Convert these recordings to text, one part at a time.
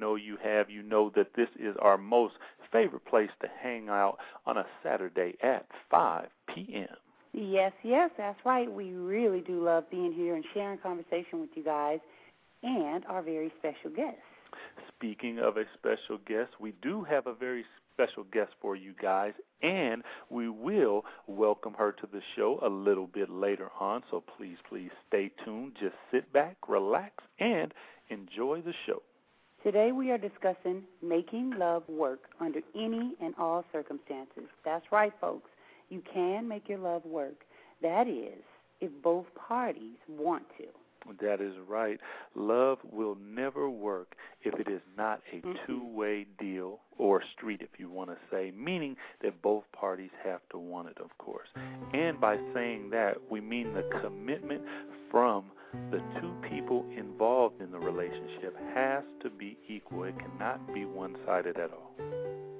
Know you have, you know that this is our most favorite place to hang out on a Saturday at 5 p.m. Yes, yes, that's right. We really do love being here and sharing conversation with you guys and our very special guests. Speaking of a special guest, we do have a very special guest for you guys, and we will welcome her to the show a little bit later on. So please, please stay tuned. Just sit back, relax, and enjoy the show. Today we are discussing making love work under any and all circumstances. That's right, folks. You can make your love work. That is, if both parties want to. That is right. Love will never work if it is not a Mhm. two way deal or street, if you want to say, meaning that both parties have to want it, of course. And by saying that, we mean the commitment from the two people involved in the relationship has to be equal. It cannot be one sided at all.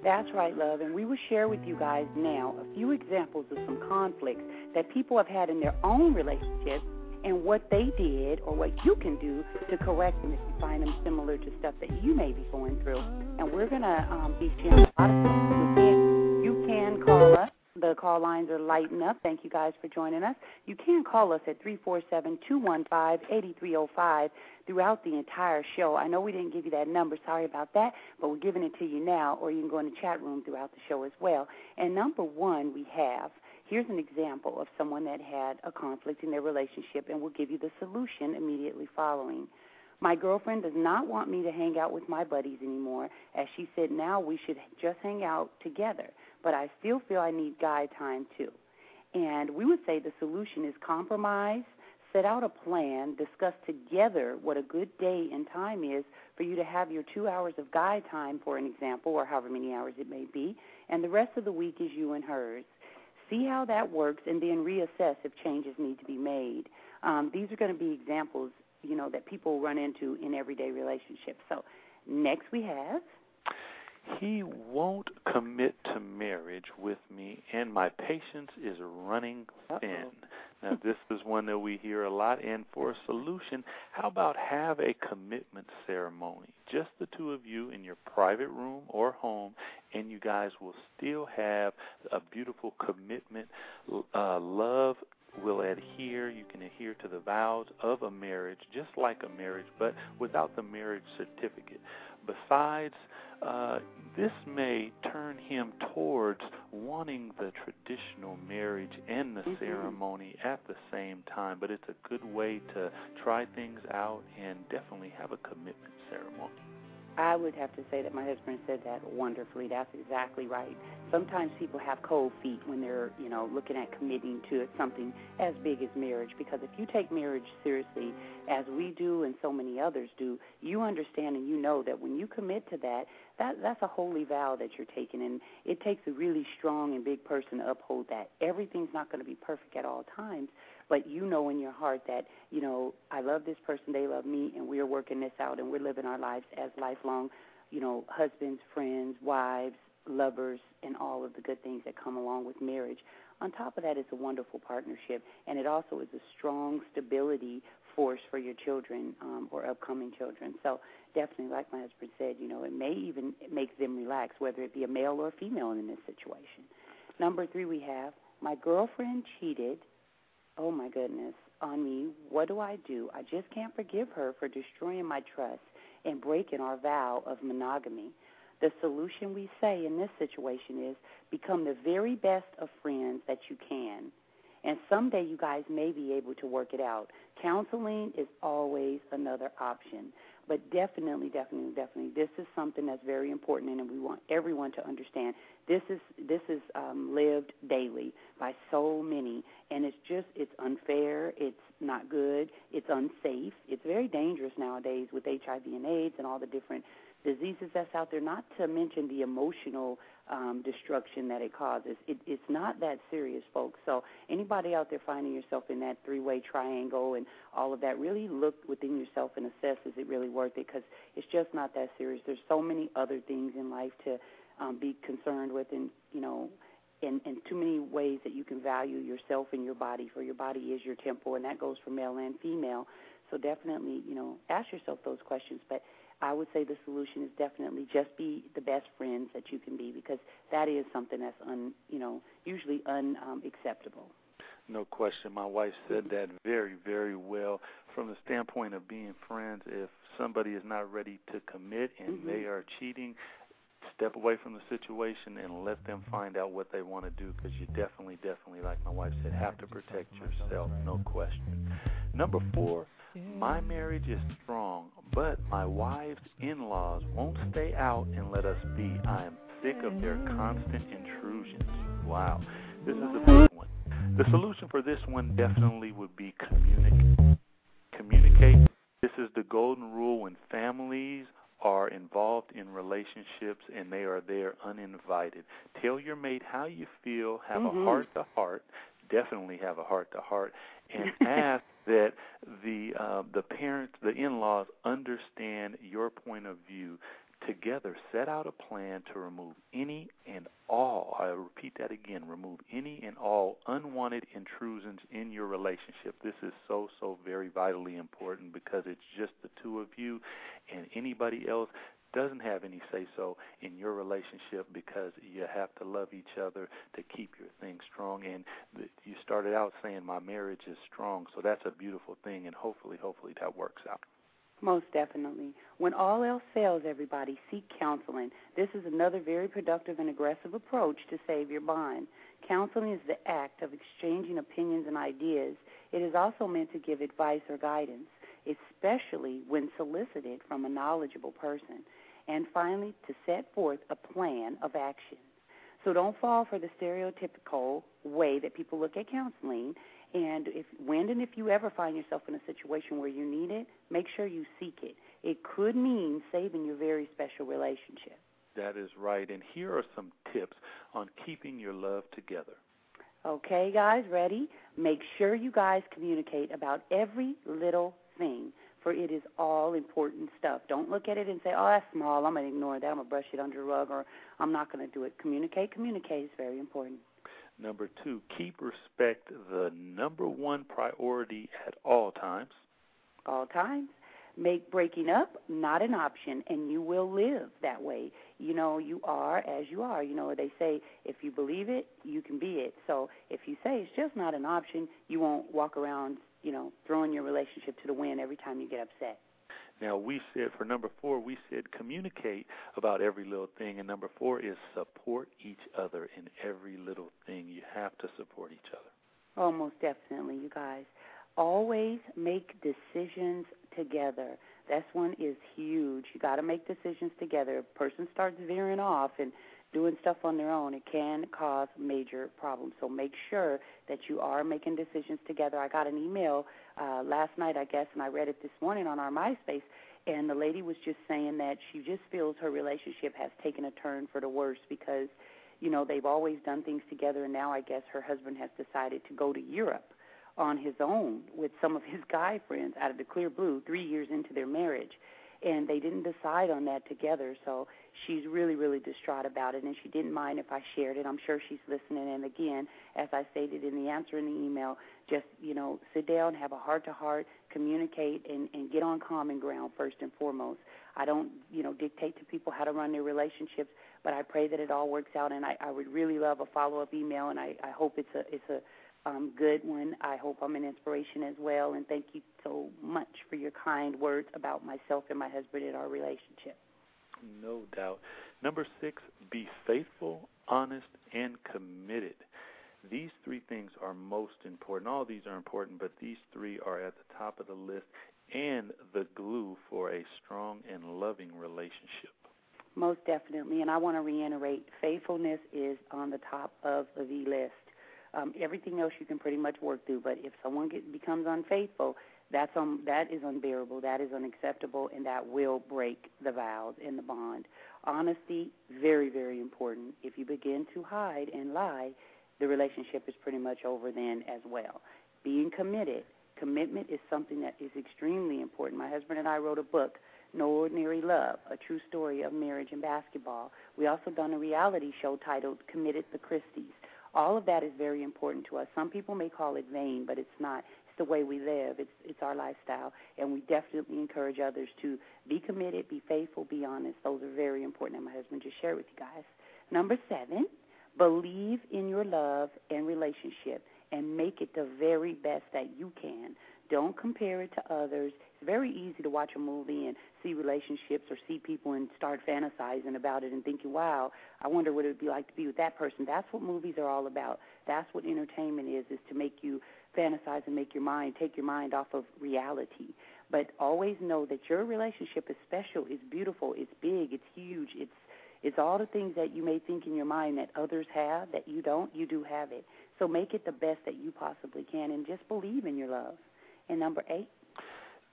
That's right, love. And we will share with you guys now a few examples of some conflicts that people have had in their own relationships and what they did or what you can do to correct them if you find them similar to stuff that you may be going through. And we're going to um, be sharing a lot of things. You can, call us. The call lines are lighting up. Thank you guys for joining us. You can call us at 347-215-8305 throughout the entire show. I know we didn't give you that number. Sorry about that, but we're giving it to you now, or you can go in the chat room throughout the show as well. And number one, we have here's an example of someone that had a conflict in their relationship, and we'll give you the solution immediately following. My girlfriend does not want me to hang out with my buddies anymore, as she said now we should just hang out together, but I still feel I need guy time too. And we would say the solution is compromise, set out a plan, discuss together what a good day and time is for you to have your two hours of guy time, for an example, or however many hours it may be, and the rest of the week is you and hers. See how that works, and then reassess if changes need to be made. Um, these are going to be examples, you know, that people run into in everyday relationships. So, next we have He won't commit to marriage with me, and my patience is running thin. Now, this is one that we hear a lot, and for a solution, how about have a commitment ceremony? Just the two of you in your private room or home, and you guys will still have a beautiful commitment. Uh, love will adhere, you can adhere to the vows of a marriage, just like a marriage, but without the marriage certificate. Besides, uh, this may turn him towards wanting the traditional marriage and the ceremony at the same time, but it's a good way to try things out and definitely have a commitment ceremony. I would have to say that my husband said that wonderfully. That's exactly right. Sometimes people have cold feet when they're, you know, looking at committing to something as big as marriage. Because if you take marriage seriously, as we do and so many others do, you understand and you know that when you commit to that, that that's a holy vow that you're taking, and it takes a really strong and big person to uphold that. Everything's not going to be perfect at all times, but you know in your heart that you know I love this person, they love me, and we're working this out, and we're living our lives as lifelong, you know, husbands, friends, wives, lovers, and all of the good things that come along with marriage. On top of that, it's a wonderful partnership, and it also is a strong stability force for your children um, or upcoming children. So definitely, like my husband said, you know, it may even make them relax, whether it be a male or a female in this situation. Number three, we have my girlfriend cheated. Oh my goodness, on me. What do I do? I just can't forgive her for destroying my trust and breaking our vow of monogamy. The solution we say in this situation is become the very best of friends that you can. And someday you guys may be able to work it out. Counseling is always another option. But definitely, definitely, definitely, this is something that's very important, and we want everyone to understand. This is this is um, lived daily by so many, and it's just it's unfair. It's not good. It's unsafe. It's very dangerous nowadays with HIV and AIDS and all the different diseases that's out there, not to mention the emotional um, destruction that it causes. It, it's not that serious, folks. So anybody out there finding yourself in that three-way triangle and all of that, really look within yourself and assess is it really worth it? Because it's just not that serious. There's so many other things in life to um, be concerned with, and you know. In, in too many ways that you can value yourself and your body, for your body is your temple, and that goes for male and female. So definitely, you know, ask yourself those questions. But I would say the solution is definitely just be the best friends that you can be because that is something that's un, you know, usually unacceptable. Um, no question. My wife said that very, very well. From the standpoint of being friends, if somebody is not ready to commit and mm-hmm. they are cheating, step away from the situation and let them find out what they want to do because you definitely, definitely, like my wife said, have to protect yourself. No question. Number four, my marriage is strong, but my wife's in laws won't stay out and let us be. I am sick of their constant intrusions. Wow. This is a big one. The solution for this one definitely would be communicate. Communicate. This is the golden rule when families are involved in relationships and they are there uninvited. Tell your mate how you feel, have mm-hmm. a heart to heart, definitely have a heart to heart, and ask that the uh, the parents, the in-laws, understand your point of view. Together, set out a plan to remove any and all. I repeat that again: remove any and all unwanted intrusions in your relationship. This is so so very vitally important because it's just the two of you, and anybody else doesn't have any say so in your relationship because you have to love each other to keep your thing strong and you started out saying my marriage is strong so that's a beautiful thing and hopefully hopefully that works out most definitely. When all else fails, everybody, seek counseling. This is another very productive and aggressive approach to save your bond. Counseling is the act of exchanging opinions and ideas. It is also meant to give advice or guidance, especially when solicited from a knowledgeable person and finally to set forth a plan of action. So don't fall for the stereotypical way that people look at counseling. And if when and if you ever find yourself in a situation where you need it, make sure you seek it. It could mean saving your very special relationship. That is right. And here are some tips on keeping your love together. Okay, guys, ready? Make sure you guys communicate about every little thing for it is all important stuff. Don't look at it and say, oh, that's small. I'm going to ignore that. I'm going to brush it under the rug or I'm not going to do it. Communicate. Communicate is very important. Number two, keep respect the number one priority at all times. All times. Make breaking up not an option, and you will live that way. You know, you are as you are. You know, they say if you believe it, you can be it. So if you say it's just not an option, you won't walk around you know, throwing your relationship to the wind every time you get upset. Now we said for number four, we said communicate about every little thing, and number four is support each other in every little thing. You have to support each other. Oh, most definitely, you guys. Always make decisions together. This one is huge. You got to make decisions together. A person starts veering off, and doing stuff on their own, it can cause major problems. So make sure that you are making decisions together. I got an email uh, last night, I guess, and I read it this morning on our MySpace, and the lady was just saying that she just feels her relationship has taken a turn for the worse because, you know, they've always done things together, and now I guess her husband has decided to go to Europe on his own with some of his guy friends out of the clear blue three years into their marriage and they didn't decide on that together. So she's really really distraught about it and she didn't mind if i shared it. I'm sure she's listening. And again as i stated in the answer in the email just you know sit down have a heart to heart communicate and and get on common ground first and foremost. I don't you know dictate to people how to run their relationships but i pray that it all works out and i i would really love a follow up email and i i hope it's a it's a um, good one. I hope I'm an inspiration as well. And thank you so much for your kind words about myself and my husband and our relationship. No doubt. Number six, be faithful, honest, and committed. These three things are most important. All these are important, but these three are at the top of the list and the glue for a strong and loving relationship. Most definitely. And I want to reiterate faithfulness is on the top of the list. Um, everything else you can pretty much work through, but if someone get, becomes unfaithful, that's um, that is unbearable, that is unacceptable, and that will break the vows and the bond. Honesty, very, very important. If you begin to hide and lie, the relationship is pretty much over then as well. Being committed, commitment is something that is extremely important. My husband and I wrote a book, No Ordinary Love, a true story of marriage and basketball. We also done a reality show titled Committed the Christies. All of that is very important to us. Some people may call it vain, but it's not. It's the way we live. It's it's our lifestyle, and we definitely encourage others to be committed, be faithful, be honest. Those are very important. And my husband just shared with you guys. Number seven, believe in your love and relationship, and make it the very best that you can. Don't compare it to others. It's very easy to watch a movie and see relationships or see people and start fantasizing about it and thinking, wow, I wonder what it would be like to be with that person. That's what movies are all about. That's what entertainment is, is to make you fantasize and make your mind, take your mind off of reality. But always know that your relationship is special, it's beautiful, it's big, it's huge, it's it's all the things that you may think in your mind that others have that you don't, you do have it. So make it the best that you possibly can and just believe in your love. And number eight?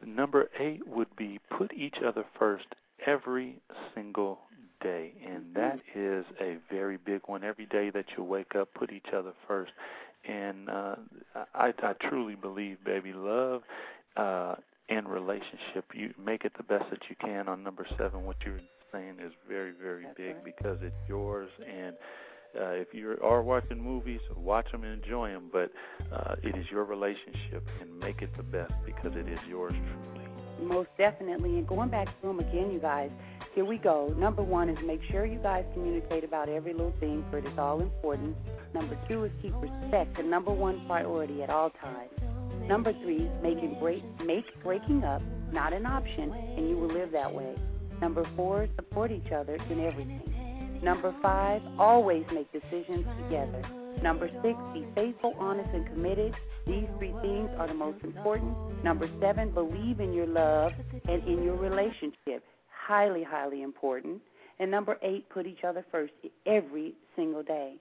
Number eight would be put each other first every single day, and that is a very big one. Every day that you wake up, put each other first, and uh, I, I truly believe, baby, love uh, and relationship. You make it the best that you can. On number seven, what you're saying is very, very That's big right. because it's yours and. Uh, if you are watching movies, watch them and enjoy them. But uh, it is your relationship, and make it the best because it is yours truly. Most definitely. And going back to them again, you guys, here we go. Number one is make sure you guys communicate about every little thing, for it is all important. Number two is keep respect the number one priority at all times. Number three, break, make breaking up not an option, and you will live that way. Number four, support each other in everything. Number five, always make decisions together. Number six, be faithful, honest, and committed. These three things are the most important. Number seven, believe in your love and in your relationship. Highly, highly important. And number eight, put each other first every single day.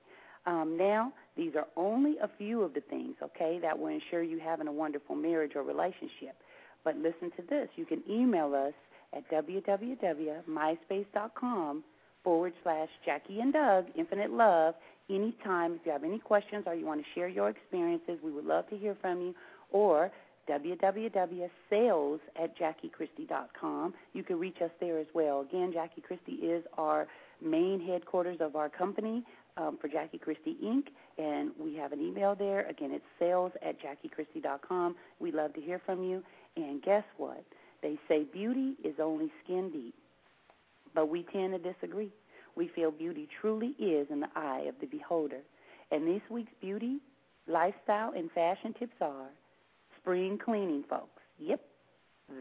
Um, now, these are only a few of the things, okay, that will ensure you having a wonderful marriage or relationship. But listen to this. You can email us at www.myspace.com forward slash Jackie and Doug, Infinite Love, anytime. If you have any questions or you want to share your experiences, we would love to hear from you. Or www.sales at jackiechristie.com. You can reach us there as well. Again, Jackie Christie is our main headquarters of our company um, for Jackie Christie Inc., and we have an email there. Again, it's sales at jackiechristie.com. We love to hear from you. And guess what? They say beauty is only skin deep, but we tend to disagree. We feel beauty truly is in the eye of the beholder. And this week's beauty, lifestyle, and fashion tips are spring cleaning, folks. Yep,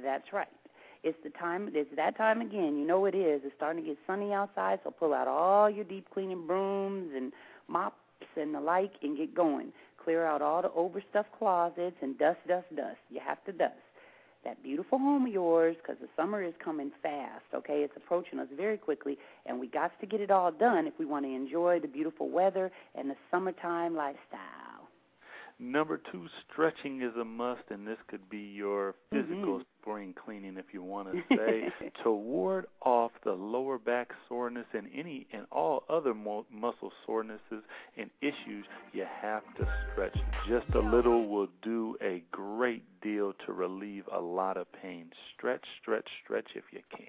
that's right. It's the time. It's that time again. You know it is. It's starting to get sunny outside, so pull out all your deep cleaning brooms and mops and the like, and get going. Clear out all the overstuffed closets and dust, dust, dust. You have to dust. That beautiful home of yours because the summer is coming fast, okay? It's approaching us very quickly, and we got to get it all done if we want to enjoy the beautiful weather and the summertime lifestyle. Number two, stretching is a must, and this could be your physical Mhm. spring cleaning, if you want to say, to ward off the lower back soreness and any and all other mo- muscle sorenesses and issues. You have to stretch. Just a little will do a great deal to relieve a lot of pain. Stretch, stretch, stretch if you can.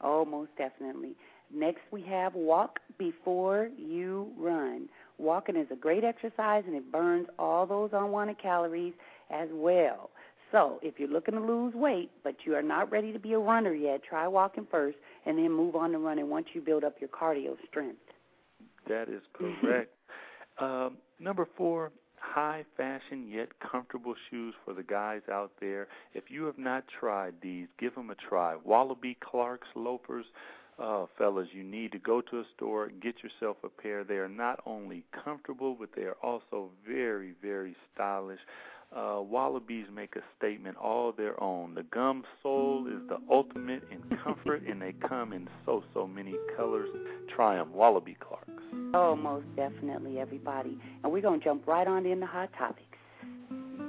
Oh, most definitely. Next, we have walk before you run. Walking is a great exercise and it burns all those unwanted calories as well. So, if you're looking to lose weight, but you are not ready to be a runner yet, try walking first and then move on to running once you build up your cardio strength. That is correct. um, number four, high fashion yet comfortable shoes for the guys out there. If you have not tried these, give them a try. Wallaby Clarks loafers. Uh, fellas, you need to go to a store get yourself a pair. They are not only comfortable, but they are also very, very stylish. Uh, Wallabies make a statement all their own. The gum sole is the ultimate in comfort, and they come in so, so many colors. Try them, Wallaby Clarks. Oh, most definitely, everybody. And we're going to jump right on into hot topics.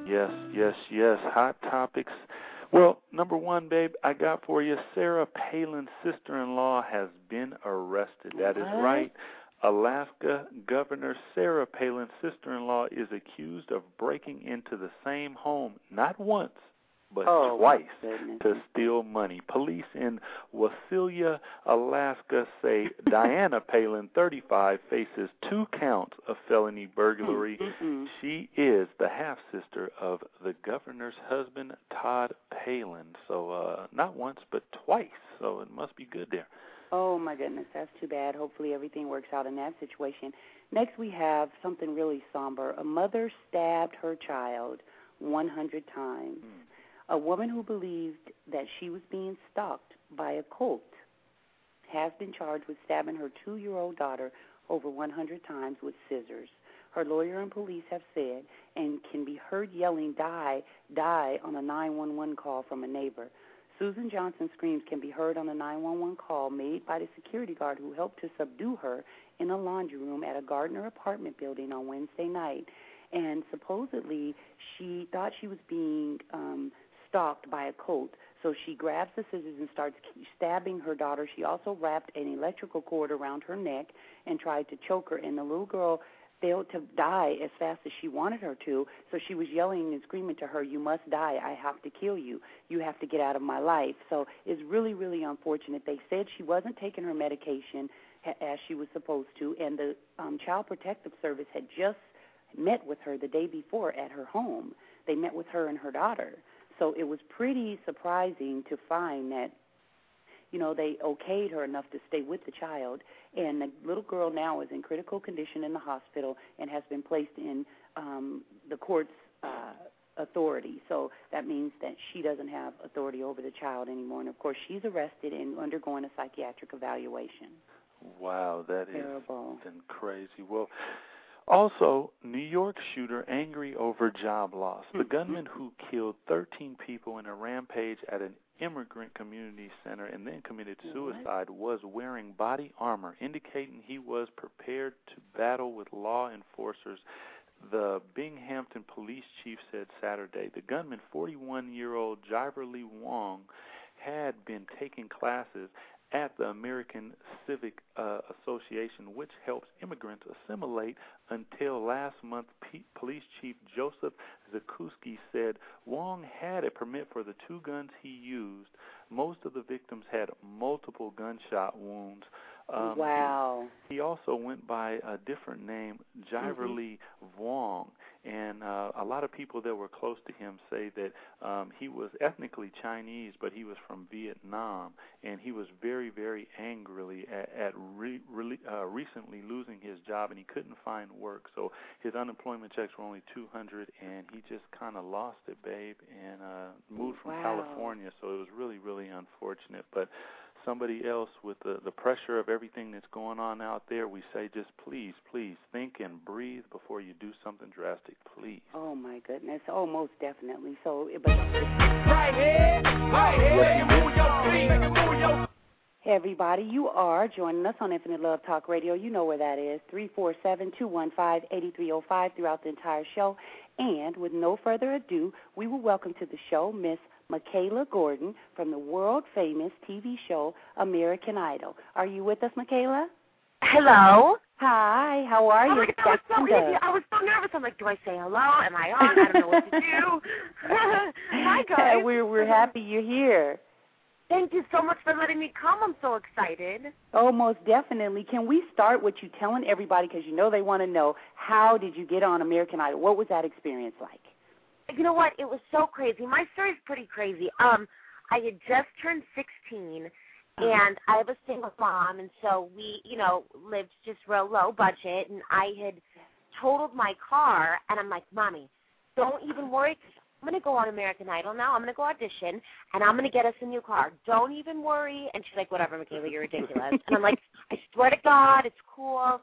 Yes, yes, yes. Hot topics. Well, number one, babe, I got for you Sarah Palin's sister in law has been arrested. That is What? right. Alaska Governor Sarah Palin's sister in law is accused of breaking into the same home not once, but oh, twice to steal money. Police in Wasilla, Alaska say Diana Palin, 35, faces two counts of felony burglary. Mm-mm. She is the half sister of the governor's husband, Todd Palin. So uh not once but twice. So it must be good there. Oh my goodness, that's too bad. Hopefully everything works out in that situation. Next we have something really somber. A mother stabbed her child 100 times. Hmm. A woman who believed that she was being stalked by a cult has been charged with stabbing her 2-year-old daughter over 100 times with scissors. Her lawyer and police have said and can be heard yelling die, die on a 911 call from a neighbor. Susan Johnson's screams can be heard on a 911 call made by the security guard who helped to subdue her in a laundry room at a Gardner apartment building on Wednesday night. And supposedly, she thought she was being um, stalked by a cult. So she grabs the scissors and starts stabbing her daughter. She also wrapped an electrical cord around her neck and tried to choke her. And the little girl failed to die as fast as she wanted her to. So she was yelling and screaming to her, You must die. I have to kill you. You have to get out of my life. So it's really, really unfortunate. They said she wasn't taking her medication as she was supposed to, and the um, Child Protective Service had just met with her the day before at her home. They met with her and her daughter. So it was pretty surprising to find that you know, they okayed her enough to stay with the child. And the little girl now is in critical condition in the hospital and has been placed in um, the court's uh, authority. So that means that she doesn't have authority over the child anymore. And of course, she's arrested and undergoing a psychiatric evaluation. Wow, that is Terrible. something crazy. Well, also, New York shooter angry over job loss. The Mhm. gunman who killed 13 people in a rampage at an immigrant community center and then committed suicide was wearing body armor, indicating he was prepared to battle with law enforcers. The Binghamton police chief said Saturday the gunman, 41 year old Jiverly Wong, had been taking classes at the American Civic uh, Association, which helps immigrants assimilate. Until last month, P- Police Chief Joseph Zikuski said Wong had a permit for the two guns he used. Most of the victims had multiple gunshot wounds. Um, wow. He also went by a different name, Jiverly Voong, and uh, a lot of people that were close to him say that um, he was ethnically Chinese, but he was from Vietnam, and he was very, very angrily at, at re, re, uh, recently losing his job, and he couldn't find work, so his unemployment checks were only 200, and he just kind of lost it, babe, and uh, moved from Wow. California. So it was really, really unfortunate, but somebody else with the the pressure of everything that's going on out there, we say just please, please think and breathe before you do something drastic, please. Oh my goodness. Oh, most definitely. So, but Right here, right here, you move your feet, move your Hey, everybody, you are joining us on Infinite Love Talk Radio. You know where that is, 347-215-8305 throughout the entire show. And with no further ado, we will welcome to the show Miss Mikalah Gordon from the world-famous TV show American Idol. Are you with us, Mikalah? Hello. Hi, how are oh you? God, I was so easy. I was so nervous. I'm like, do I say hello? Am I on? I don't know what to do. Hi guys. we're we're happy you're here. Thank you so much for letting me come. I'm so excited. Oh, most definitely. Can we start with you telling everybody, because you know they want to know, how did you get on American Idol? What was that experience like? You know what? It was so crazy. My story's pretty crazy. Um, I had just turned 16, Uh-huh. and I have a single mom, and so we, you know, lived just real low budget, and I had totaled my car, and I'm like, mommy, don't even worry, I'm gonna go on American Idol now. I'm gonna go audition, and I'm gonna get us a new car. Don't even worry. And she's like, whatever, Mikalah, you're ridiculous. and I'm like, I swear to God, it's cool.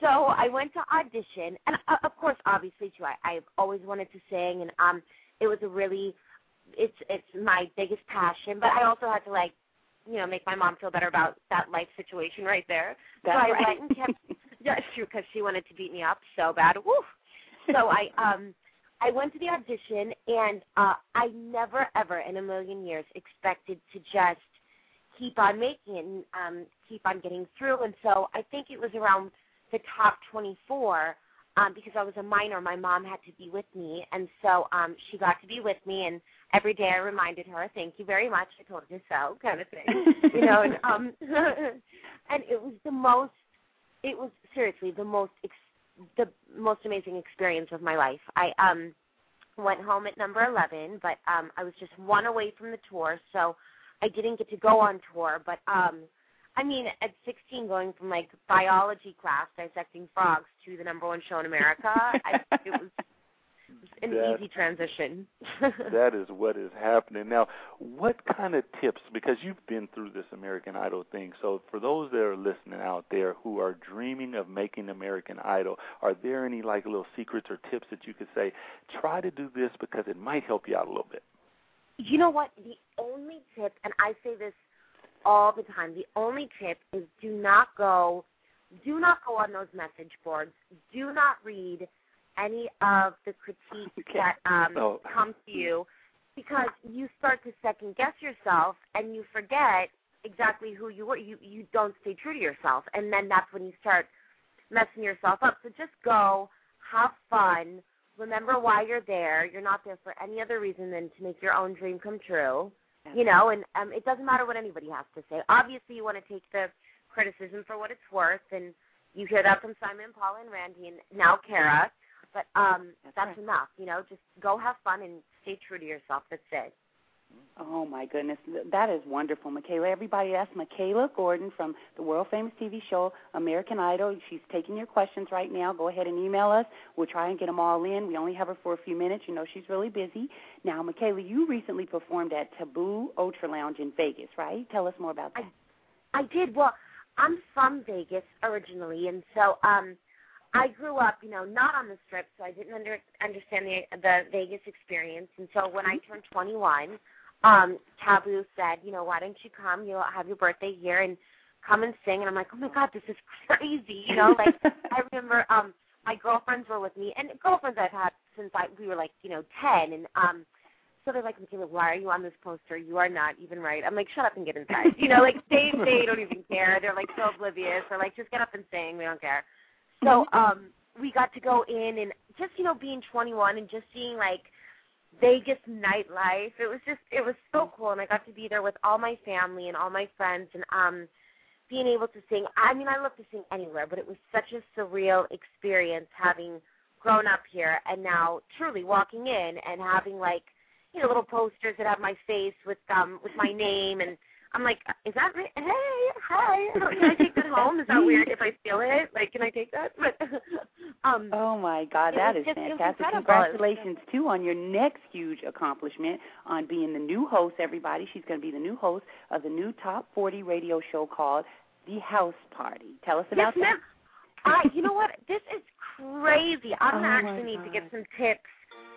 So I went to audition, and uh, of course, obviously too, I, I've always wanted to sing, and um, it was a really, it's it's my biggest passion. But I also had to like, you know, make my mom feel better about that life situation right there. That's so I right. went and kept. Yeah, it's true because she wanted to beat me up so bad. Woo. So I um, I went to the audition, and uh, I never ever in a million years expected to just keep on making it and um, keep on getting through. And so I think it was around the top 24 um, because I was a minor. My mom had to be with me, and so um, she got to be with me. And every day I reminded her, "Thank you very much. I told you so," kind of thing, you know. And um, and it was the most. It was seriously the most ex- the most amazing experience of my life. I um went home at number 11, but um I was just one away from the tour, so I didn't get to go on tour, but um I mean, at 16, going from like biology class dissecting frogs to the number one show in America, I, it was it was an That- easy transition. that is what is happening now. What kind of tips? Because you've been through this American Idol thing. So for those that are listening out there who are dreaming of making American Idol, are there any like little secrets or tips that you could say? Try to do this because it might help you out a little bit. You know what? The only tip, and I say this all the time, the only tip is do not go, do not go on those message boards. Do not read any of the critiques that um, Oh. come to you because you start to second guess yourself and you forget exactly who you were. You you don't stay true to yourself, and then that's when you start messing yourself up. So just go, have fun. Remember why you're there. You're not there for any other reason than to make your own dream come true. You know, and um, it doesn't matter what anybody has to say. Obviously, you want to take the criticism for what it's worth, and you hear that from Simon, Paula, and Randy, and now Kara. But um, That's that's, right. enough. You know, just go have fun and stay true to yourself. That's it. Oh my goodness, that is wonderful, Mikalah. Everybody, that's Mikalah Gordon from the world famous TV show American Idol. She's taking your questions right now. Go ahead and email us. We'll try and get them all in. We only have her for a few minutes. You know she's really busy. Now, Mikalah, you recently performed at Taboo Ultra Lounge in Vegas, right? Tell us more about that. I did. Well, I'm from Vegas originally, and so um, I grew up, you know, not on the strip, so I didn't under, understand the the Vegas experience. And so when I turned 21, um, Taboo said, you know, why don't you come? You'll have your birthday here and come and sing. And I'm like, oh my god, this is crazy, you know. Like I remember, um, my girlfriends were with me, and girlfriends I've had since I we were like, you know, 10, and um. So they're like, Mikalah, why are you on this poster? You are not even right. I'm like, shut up and get inside. You know, like they they don't even care. They're like so oblivious. They're like, just get up and sing. We don't care. So um, we got to go in and just you know being 21 and just seeing like Vegas nightlife. It was just it was so cool, and I got to be there with all my family and all my friends, and um, being able to sing. I mean, I love to sing anywhere, but it was such a surreal experience having grown up here and now truly walking in and having like you know little posters that have my face with um with my name and I'm like, is that right? Hey, hi. Can I take that home? Is that weird if I steal it? Like, can I take that? But um, Oh my God, that is just- fantastic! Congratulations too on your next huge accomplishment on being the new host. Everybody, she's going to be the new host of the new Top 40 radio show called The House Party. Tell us yes, about that. ma'am. I, you know what? This is crazy. I'm Oh, gonna actually need to get some tips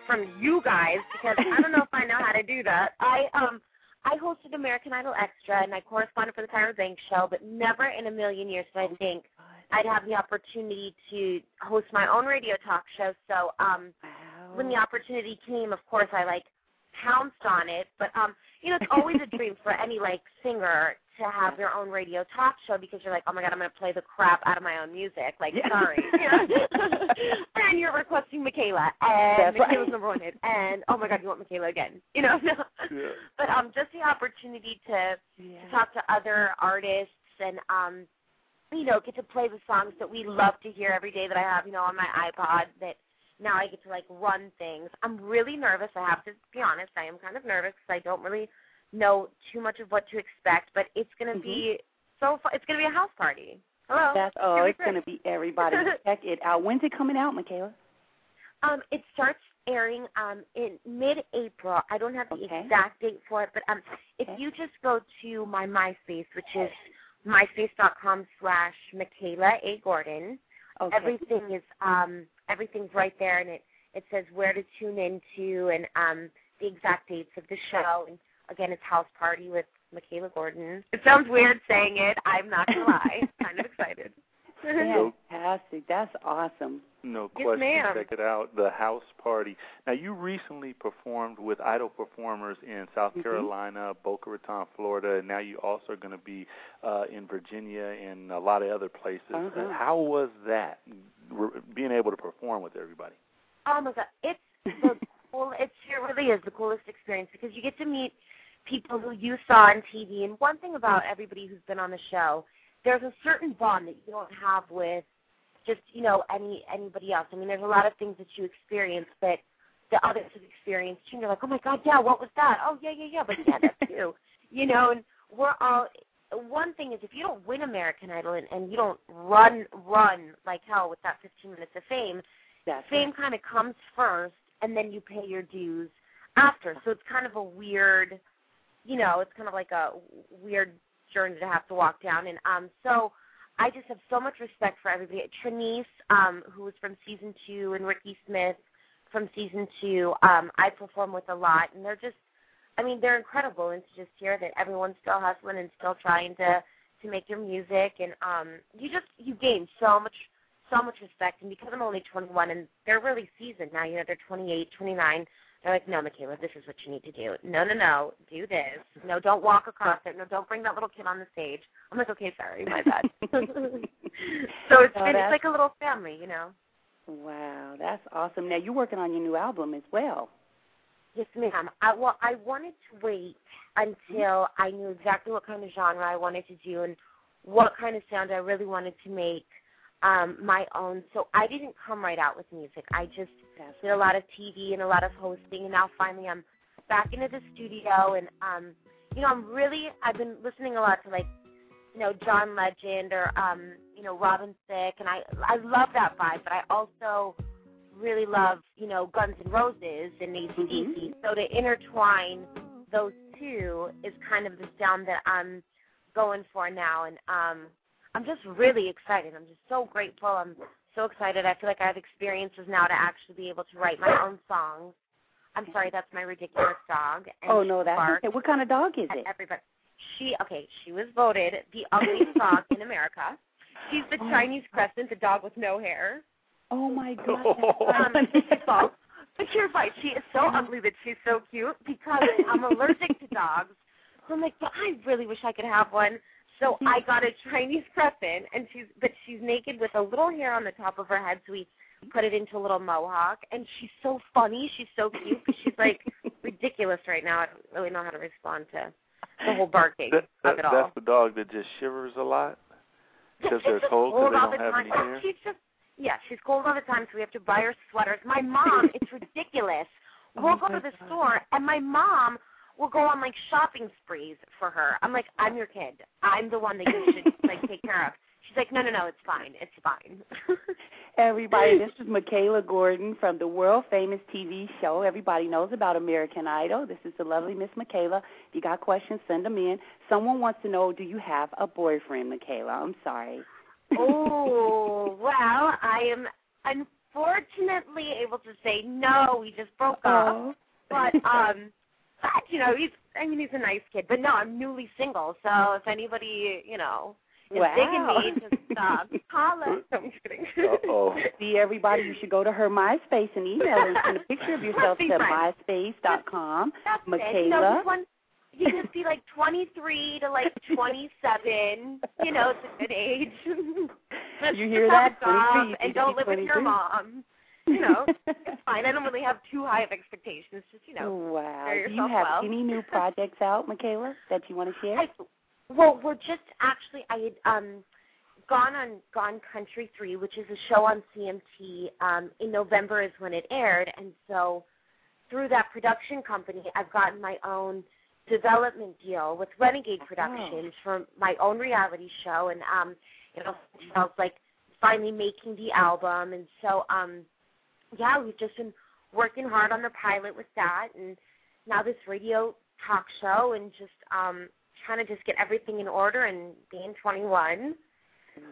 from you guys because I don't know if I know how to do that. I um I hosted American Idol Extra and I corresponded for the Tyra Banks show, but never in a million years did I think I'd have the opportunity to host my own radio talk show. So um Wow. when the opportunity came, of course I like pounced on it. But um, you know, it's always a dream for any like singer to have their own radio talk show because you're like, oh my god, I'm gonna play the crap out of my own music. Like, Yeah. sorry. and you're requesting Mikalah, and That's right. Mikalah's number one hit, and oh my god, you want Mikalah again? You know. Yeah. But um, just the opportunity to Yeah. to talk to other artists and um you know get to play the songs that we love to hear every day that I have you know on my iPod that now I get to like run things. I'm really nervous. I have to be honest. I am kind of nervous because I don't really know too much of what to expect. But it's going to be so fun. It's going to be a house party. Hello. Mm-hmm. That's oh, it's going to be everybody. Check it out. When's it coming out, Mikalah? Um, it starts airing um in mid-April. I don't have the Okay. exact date for it, but um, if Okay. you just go to my MySpace, which is myspace.com slash Mikalah A Gordon, Okay. everything is um everything's right there, and it it says where to tune into and um the exact dates of the show. And again, it's House Party with Mikalah Gordon. It sounds weird saying it. I'm not gonna lie. kind of excited. Fantastic. That's awesome. No Yes, question. ma'am. Check it out. The House Party. Now, you recently performed with Idol performers in South Mhm. Carolina, Boca Raton, Florida, and now you also are going to be uh, in Virginia and a lot of other places. Uh-huh. How was that, re- being able to perform with everybody? Oh my god, it's the cool. It's it really is the coolest experience because you get to meet people who you saw on TV. And one thing about everybody who's been on the show, there's a certain bond that you don't have with just you know any anybody else. I mean, there's a lot of things that you experience that the others have experienced too. And you're like, oh my god, yeah, what was that? Oh yeah, yeah, yeah, but yeah, that's you. You know, and we're all. One thing is, if you don't win American Idol and, and you don't run, run like hell with that 15 minutes of fame, That's fame kind of comes first, and then you pay your dues after. So it's kind of a weird, you know, it's kind of like a weird journey to have to walk down. And um, so I just have so much respect for everybody. Trenyce, um, who was from season two, and Rickey Smith from season two, um, I perform with a lot, and they're just, I mean, they're incredible. And to just hear that everyone's still hustling and still trying to to make their music, and um, you just you gain so much so much respect. And because I'm only 21 and they're really seasoned now, you know, they're 28, 29. They're like, no, Mikalah, this is what you need to do. No, no, no, do this. No, don't walk across it. No, don't bring that little kid on the stage. I'm like, okay, sorry, my bad. so it's Oh, been, it's like a little family, you know. Wow, that's awesome. Now you're working on your new album as well. Yes, ma'am. I well, I wanted to wait until I knew exactly what kind of genre I wanted to do and what kind of sound I really wanted to make um, my own. So I didn't come right out with music. I just did a lot of TV and a lot of hosting, and now finally I'm back into the studio. And um, you know, I'm really I've been listening a lot to like you know John Legend or um, you know Robin Thicke, and I I love that vibe. But I also really love you know Guns N' Roses and ACDC. So to intertwine those two is kind of the sound that I'm going for now, and um, I'm just really excited. I'm just so grateful. I'm so excited. I feel like I have experiences now to actually be able to write my own songs. I'm sorry, that's my ridiculous dog. And oh no, that's okay. What kind of dog is at it? Everybody. She okay. She was voted the ugliest dog in America. She's the Oh. Chinese crested, the dog with no hair. Oh my god. Um, that's it's false. But you're right. She is so ugly, but she's so cute because I'm allergic to dogs. So I'm like, but I really wish I could have one. So mm-hmm. I got a Chinese crested, and she's but she's naked with a little hair on the top of her head. So we put it into a little mohawk, and she's so funny. She's so cute. 'cause She's like ridiculous right now. I don't really know how to respond to the whole barking That, of it all. that's the dog that just shivers a lot because She's they're just cold because they all don't the have time. any hair. She's just yeah, she's cold all the time, so we have to buy her sweaters. My mom, it's ridiculous. We'll go to the store, and my mom will go on like shopping sprees for her. I'm like, I'm your kid. I'm the one that you should like take care of. She's like, no, no, no, it's fine. It's fine. Everybody, this is Mikalah Gordon from the world famous TV show. Everybody knows about American Idol. This is the lovely Miss Mikalah. If you got questions, send them in. Someone wants to know, do you have a boyfriend, Mikalah? I'm sorry. oh, well, I am unfortunately able to say no. We just broke up. Oh. But um, but you know, he's I mean he's a nice kid. But no, I'm newly single. So if anybody you know is Wow. digging me, just uh, holla. No, I'm kidding. Uh-oh. See, everybody, you should go to her MySpace and email her and send a picture of yourself Let's be to friends. myspace.com. That's it. You know, Mikalah. one, you can just be like 23 to like 27. You know, it's a good age. You hear that? a job and don't be live with your mom. You know, it's fine. I don't really have too high of expectations. Just you know, wow. Do you have well. any new projects out, Mikalah, that you want to share? I, well, we're just actually I had um gone on Gone Country Three, which is a show on CMT. Um, in November is when it aired, and so through that production company, I've gotten my own development deal with Renegade Productions for my own reality show, and um, it also involves like finally making the album, and so um, yeah, we've just been working hard on the pilot with that, and now this radio talk show, and just um trying to just get everything in order and being 21.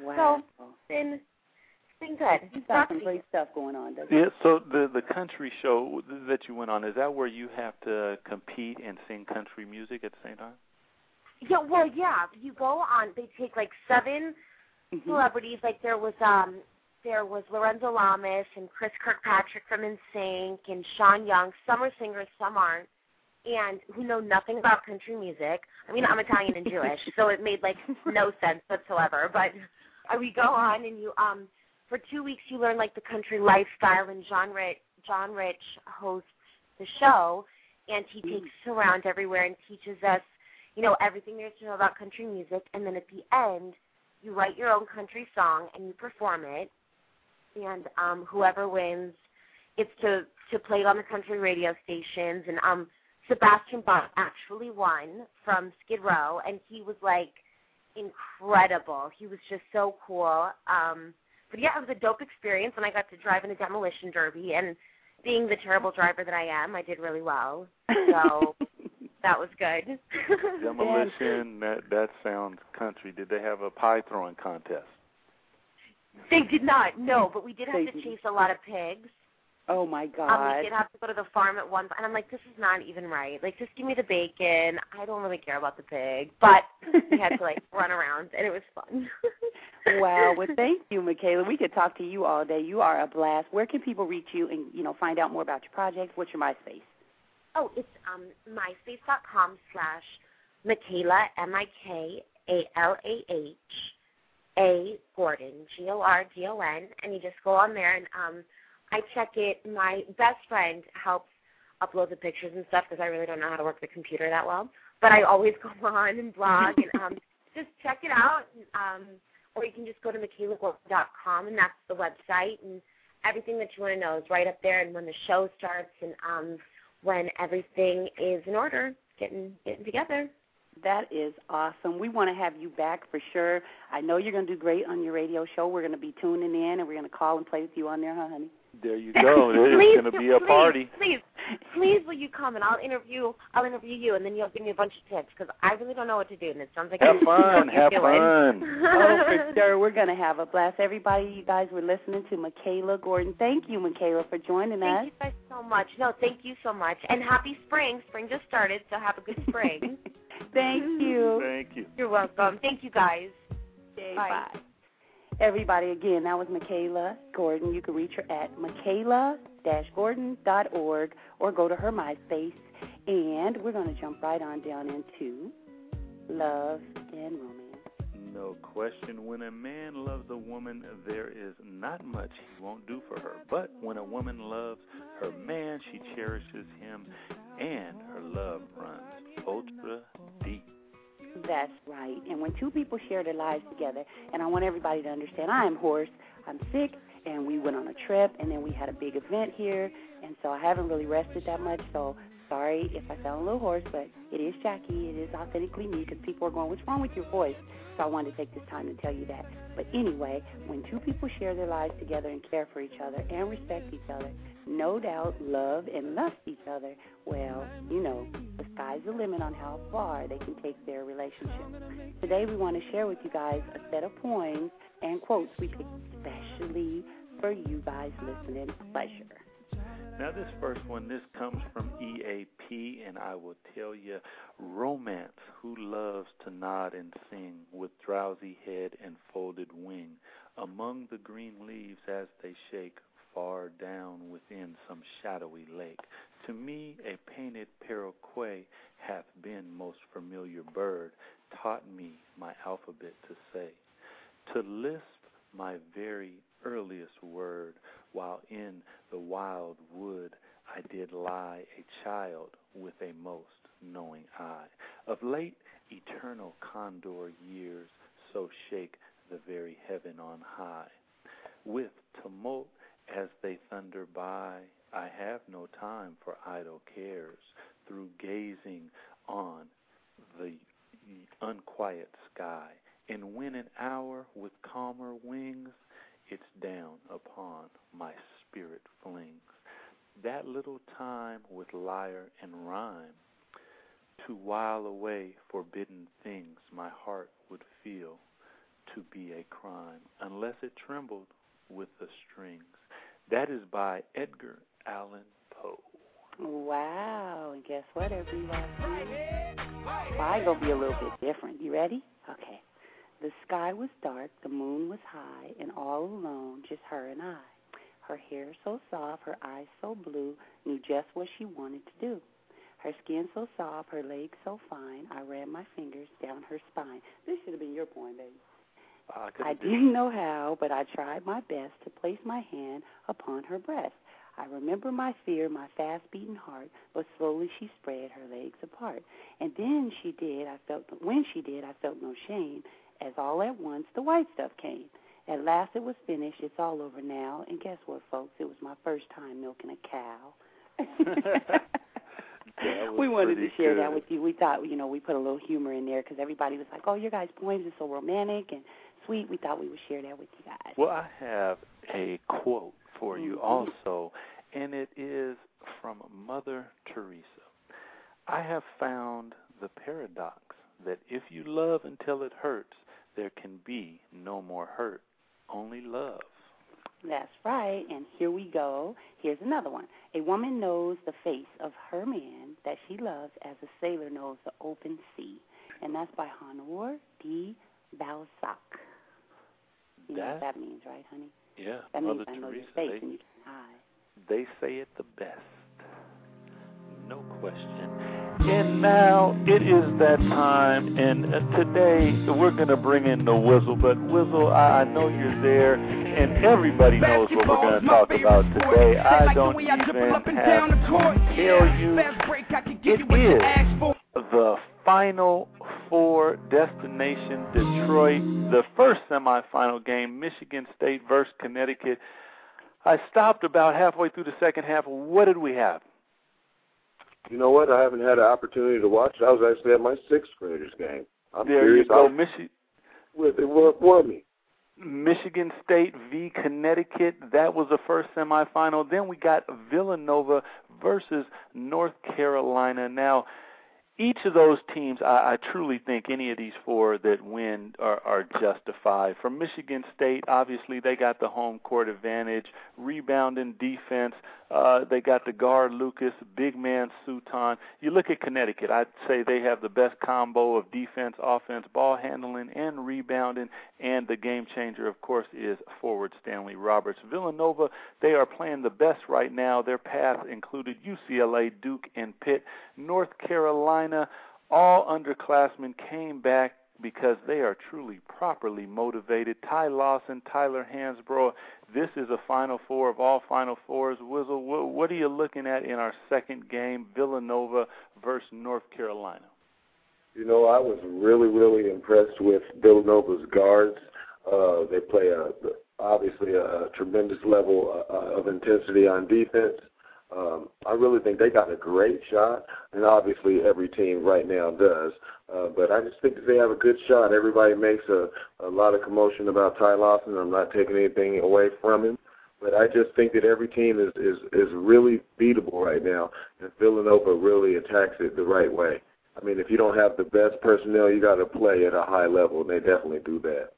Wow. So it's been it's been good. You've got some great stuff going on, doesn't Yeah, so the the country show that you went on is that where you have to compete and sing country music at the same time? Yeah, well, yeah. You go on. They take like seven Mhm. celebrities. Like there was um there was Lorenzo Lamas and Chris Kirkpatrick from NSYNC and Sean Young. Some are singers, some aren't, and who know nothing about country music. I mean, I'm Italian and Jewish, so it made like no sense whatsoever. But uh, we go on and you um for two weeks you learn like the country lifestyle and John Rich John Rich hosts the show and he takes us around everywhere and teaches us you know everything there is to know about country music and then at the end you write your own country song and you perform it and um whoever wins it's to to play it on the country radio stations and um Sebastian Bach actually won from Skid Row and he was like incredible. He was just so cool. Um but yeah, it was a dope experience and I got to drive in a demolition derby and being the terrible driver that I am, I did really well. So that was good. Demolition. That that sounds country. Did they have a pie throwing contest? They did not, no, but we did have They to didn't. chase a lot of pigs. Oh my Um, God. we did have to go to the farm at once, and I'm like, this is not even right. Like, just give me the bacon. I don't really care about the pig, but we had to like run around, and it was fun. wow. Well, thank you, Mikalah. We could talk to you all day. You are a blast. Where can people reach you and you know find out more about your projects? What's your MySpace? Oh, it's um myspace.com slash Mikalah M I K A L A H A Gordon G O R D O N, and you just go on there and um I check it. My best friend helps upload the pictures and stuff because I really don't know how to work the computer that well. But I always go on and blog and um just check it out. Um, or you can just go to mikalahgordon.com and that's the website and everything that you want to know is right up there and when the show starts and um when everything is in order, getting getting together. That is awesome. We want to have you back for sure. I know you're going to do great on your radio show. We're going to be tuning in and we're going to call and play with you on there, huh, honey? There you go. It's going to be a please, party. Please, please, will you come and I'll interview. I'll interview you, and then you'll give me a bunch of tips because I really don't know what to do, and it sounds like Have I'm fun. Have doing. fun. oh, for sure. We're going to have a blast. Everybody, you guys were listening to Mikalah Gordon. Thank you, Mikalah, for joining us. Thank you guys so much. No, thank you so much, and happy spring. Spring just started, so have a good spring. Thank you. Thank you. You're welcome. Thank you guys. Okay, Bye. bye. Everybody, again, that was Mikalah Gordon. You can reach her at mikalah-gordon.org or go to her MySpace. And we're going to jump right on down into love and romance. No question. When a man loves a woman, there is not much he won't do for her. But when a woman loves her man, she cherishes him, and her love runs ultra deep. That's right. And when two people share their lives together, and I want everybody to understand, I am hoarse, I'm sick, and we went on a trip, and then we had a big event here, and so I haven't really rested that much. So Sorry if I sound a little hoarse, but it is Jackie. It is authentically me because people are going, What's wrong with your voice? So I wanted to take this time to tell you that. But anyway, when two people share their lives together and care for each other and respect each other, no doubt love and lust each other, well, you know, the sky's the limit on how far they can take their relationship. Today we want to share with you guys a set of poems and quotes we picked especially for you guys listening pleasure. Now, this first one, this comes from EAP, and I will tell you romance, who loves to nod and sing with drowsy head and folded wing among the green leaves as they shake far down within some shadowy lake. To me, a painted paroquet hath been most familiar bird, taught me my alphabet to say, to lisp my very earliest word, while in the wild wood I did lie a child with a most knowing eye. Of late, eternal condor years so shake the very heaven on high. With tumult as they thunder by, I have no time for idle cares, through gazing on the unquiet sky. And when an hour with calmer wings its down upon my spirit flings, that little time with lyre and rhyme, to while away forbidden things my heart would feel to be a crime, unless it trembled with the strings. That is by Edgar Allan Poe. Wow, and guess what, everybody? Mine gonna be a little bit different. You ready? Okay. The sky was dark, the moon was high, and all alone, just her and I. Her hair so soft, her eyes so blue, knew just what she wanted to do. Her skin so soft, her legs so fine, I ran my fingers down her spine. This should have been your point, baby. I, I didn't know how, but I tried my best to place my hand upon her breast. I remember my fear, my fast beating heart, but slowly she spread her legs apart. And then she did, I felt when she did, I felt no shame, as all at once the white stuff came. At last it was finished, it's all over now, and guess what folks? It was my first time milking a cow. we wanted to share good. that with you. We thought, you know, we put a little humor in there because everybody was like, "Oh, your guys' poems are so romantic and sweet." We thought we would share that with you guys. Well, I have a quote for you Mhm. also, and it is from Mother Teresa. I have found the paradox that if you love until it hurts, there can be no more hurt, only love. That's right. And here we go. Here's another one. A woman knows the face of her man that she loves as a sailor knows the open sea. And that's by Honoré de Balzac. You know what That- that means, right, honey? Yeah, That Mother means I know your Teresa. face They, and you can hide. they say it the best. No question. And now it is that time, and uh, today we're going to bring in the Wizzle. But Wizzle, I, I know you're there, and everybody knows what we're going to talk about today. I don't even have to tell you. It is the Final Four destination Detroit, the first semifinal game, Michigan State versus Connecticut. I stopped about halfway through the second half. What did we have? You know what? I haven't had an opportunity to watch it. I was actually at my sixth graders game. I'm there curious you go, how Michi- well, they were for me. Michigan State v. Connecticut. That was the first semifinal. Then we got Villanova versus North Carolina. Now, each of those teams, I, I truly think any of these four that win are, are justified. For Michigan State, obviously they got the home court advantage, rebounding defense. Uh, they got the guard Lucas, big man Suton. You look at Connecticut, I'd say they have the best combo of defense, offense, ball handling, and rebounding. And the game changer, of course, is forward Stanley Roberts. Villanova, they are playing the best right now. Their path included UCLA, Duke, and Pitt. North Carolina, all underclassmen came back because they are truly properly motivated. Ty Lawson, Tyler Hansbrough, this is a Final Four of all Final Fours. Wizzle, what, what are you looking at in our second game, Villanova versus North Carolina? You know, I was really, really impressed with Villanova's guards. Uh, they play a obviously a tremendous level uh, of intensity on defense. Um, I really think they got a great shot, and obviously every team right now does. Uh, but I just think that they have a good shot. Everybody makes a, a lot of commotion about Ty Lawson. I'm not taking anything away from him, but I just think that every team is is is really beatable right now, and Villanova really attacks it the right way. I mean, if you don't have the best personnel, you got to play at a high level, and they definitely do that.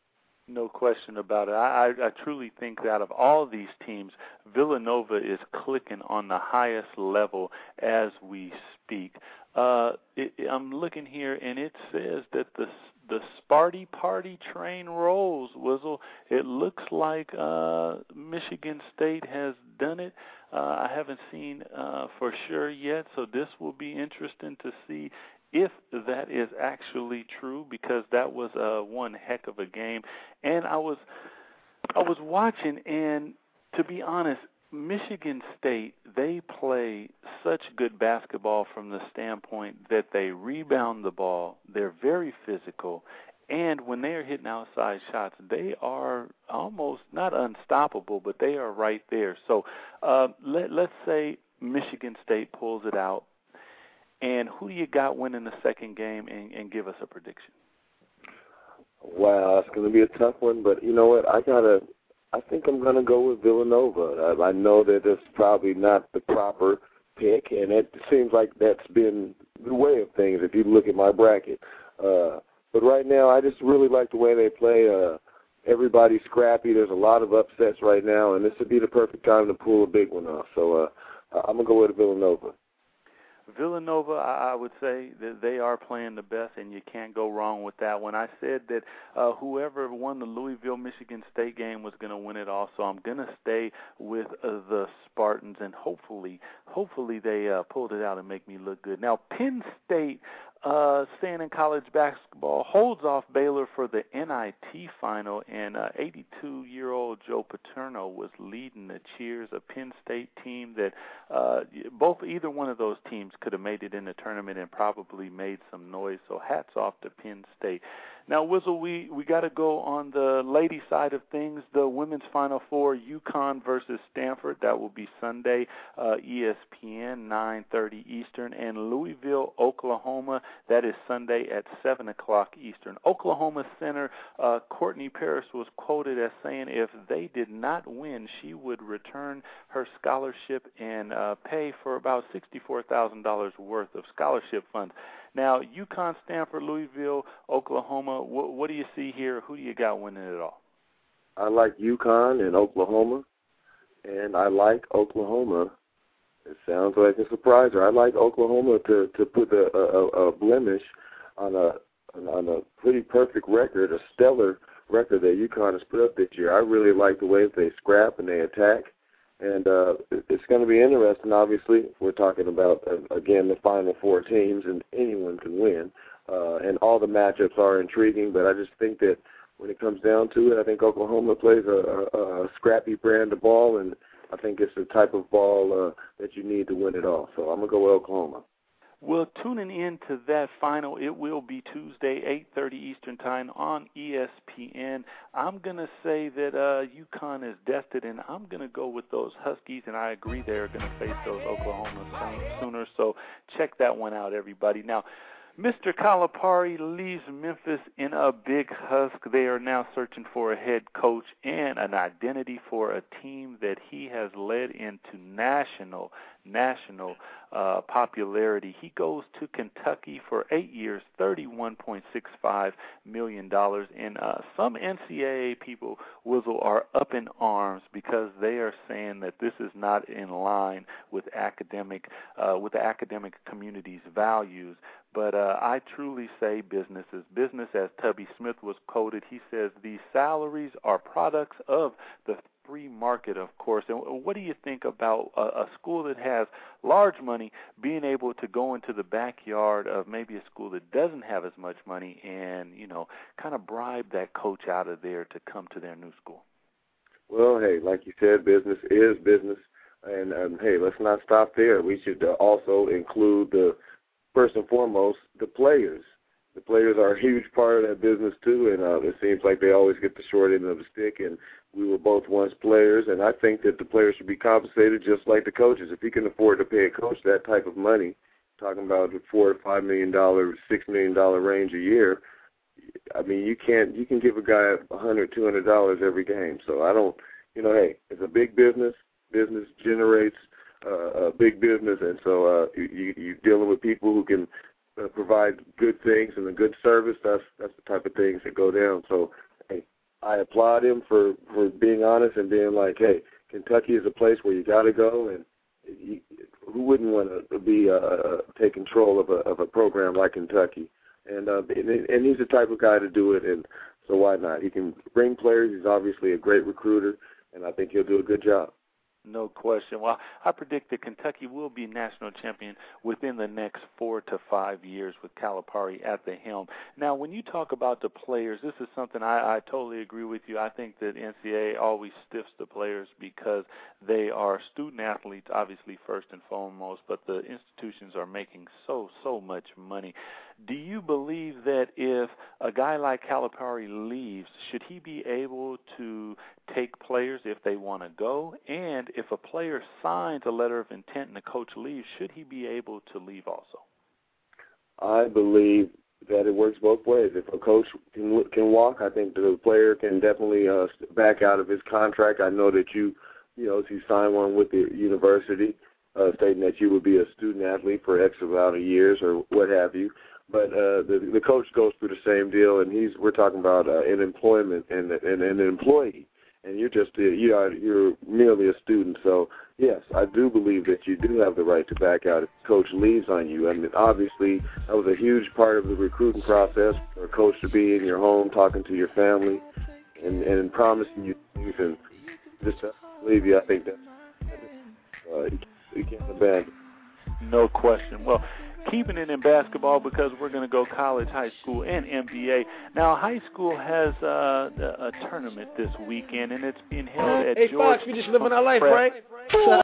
No question about it. I, I, I truly think that of all these teams, Villanova is clicking on the highest level as we speak. Uh, it, I'm looking here, and it says that the the Sparty Party train rolls. Wizzle. It looks like uh, Michigan State has done it. Uh, I haven't seen uh, for sure yet, so this will be interesting to see if that is actually true because that was uh, one heck of a game. And I was I was watching, and to be honest, Michigan State they play such good basketball from the standpoint that they rebound the ball. They're very physical, and when they are hitting outside shots, they are almost not unstoppable, but they are right there. So uh, let let's say Michigan State pulls it out and who you got winning the second game? And, and give us a prediction. Wow, it's going to be a tough one, but you know what? I gotta. I think I'm going to go with Villanova. I, I know that it's probably not the proper pick, and it seems like that's been the way of things if you look at my bracket. Uh, but right now, I just really like the way they play. Uh, everybody's scrappy. There's a lot of upsets right now, and this would be the perfect time to pull a big one off. So uh, I'm to go with Villanova. Villanova, I would say that they are playing the best, and you can't go wrong with that. When I said that uh, whoever won the Louisville Michigan State game was going to win it, also, I'm going to stay with uh, the Spartans, and hopefully, hopefully they uh, pulled it out and make me look good. Now, Penn State, uh, in college basketball, holds off Baylor for the NIT final, and uh, 82-year-old Joe Paterno was leading the cheers. A Penn State team that uh, both either one of those teams could have made it in the tournament and probably made some noise. So hats off to Penn State. Now, Wizzle, we we got to go on the lady side of things. The women's Final Four: UConn versus Stanford. That will be Sunday, uh, ESPN, 9:30 Eastern, and Louisville, Oklahoma. That is Sunday at 7 o'clock Eastern. Oklahoma center uh, Courtney Paris was quoted as saying, "If they did not win, she would return her scholarship and uh, pay for about $64,000 worth of scholarship funds." Now, UConn, Stanford, Louisville, Oklahoma. What, what do you see here? Who do you got winning it all? I like UConn and Oklahoma, and I like Oklahoma. It sounds like a surpriser. I like Oklahoma to to put a, a, a blemish on a on a pretty perfect record, a stellar record that UConn has put up this year. I really like the way that they scrap and they attack and uh, it's going to be interesting. Obviously, we're talking about uh, again the final four teams, and anyone can win. Uh, and all the matchups are intriguing, but I just think that when it comes down to it, I think Oklahoma plays a, a, a scrappy brand of ball, and I think it's the type of ball uh, that you need to win it all. So I'm gonna go with Oklahoma. Well, tuning in to that final, it will be Tuesday, 8:30 Eastern Time on ESPN. I'm gonna say that uh, UConn is destined, and I'm gonna go with those Huskies, and I agree they're gonna face those Oklahoma Sooners. So check that one out, everybody. Now. Mr. Calipari leaves Memphis in a big husk. They are now searching for a head coach and an identity for a team that he has led into national national uh, popularity. He goes to Kentucky for eight years, $31.65 million. And uh, some NCAA people, Wizzle, are up in arms because they are saying that this is not in line with academic, uh, with the academic community's values. But uh, I truly say business is business. As Tubby Smith was quoted, he says these salaries are products of the free market, of course. And what do you think about a, a school that has large money being able to go into the backyard of maybe a school that doesn't have as much money and, you know, kind of bribe that coach out of there to come to their new school? Well, hey, like you said, business is business. And, and hey, let's not stop there. We should uh, also include the first and foremost the players the players are a huge part of that business too, and uh, it seems like they always get the short end of the stick. And we were both once players, and I think that the players should be compensated just like the coaches. If you can afford to pay a coach that type of money, talking about the four to five million dollar, six million dollar range a year, I mean, you can't you can give a guy a hundred, two hundred dollars every game. So I don't, you know, hey, it's a big business. Business generates uh, a big business, and so uh, you, you're dealing with people who can uh, provide good things and a good service. That's that's the type of things that go down. So hey, I applaud him for for being honest and being like, hey, Kentucky is a place where you got to go, and you, who wouldn't want to be uh, take control of a of a program like Kentucky? And uh, and, and he's the type of guy to do it, and so why not? He can bring players. He's obviously a great recruiter, and I think he'll do a good job. No question. Well, I predict that Kentucky will be national champion within the next four to five years with Calipari at the helm. Now, when you talk about the players, this is something I, I totally agree with you. I think that NCAA always stiffs the players because they are student athletes, obviously first and foremost, but the institutions are making so so much money. Do you believe that if a guy like Calipari leaves, should he be able to take players if they want to go? And if a player signs a letter of intent and the coach leaves, should he be able to leave also? I believe that it works both ways. If a coach can can walk, I think the player can definitely uh, back out of his contract. I know that you, you know, if you sign one with the university, uh, stating that you would be a student athlete for X amount of years or what have you. But uh, the the coach goes through the same deal, and he's we're talking about uh, an employment and, and, an employee and you're just a, you are you're merely a student. So yes, I do believe that you do have the right to back out if the coach leaves on you. I mean, obviously that was a huge part of the recruiting process for a coach to be in your home, talking to your family, and and promising you things, and just to leave you. I think that uh, you can't abandon. No question. Well, keeping it in basketball because we're going to go college, high school, and NBA. Now, high school has uh, a tournament this weekend, and it's being held at hey, George. Fox, we just living our life, Prep. right?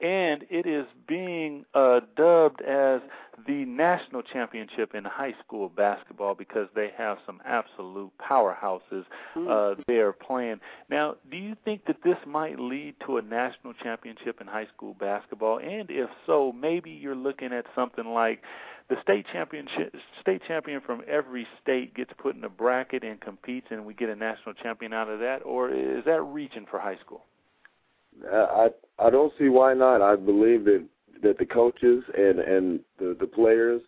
And it is being uh, dubbed as the national championship in high school basketball because they have some absolute powerhouses uh, there playing. Now, do you think that this might lead to a national championship in high school basketball? And if so, maybe you're looking at something like the state championship state champion from every state gets put in a bracket and competes and we get a national champion out of that or is that reaching for high school I I don't see why not. I believe that that the coaches and and the the players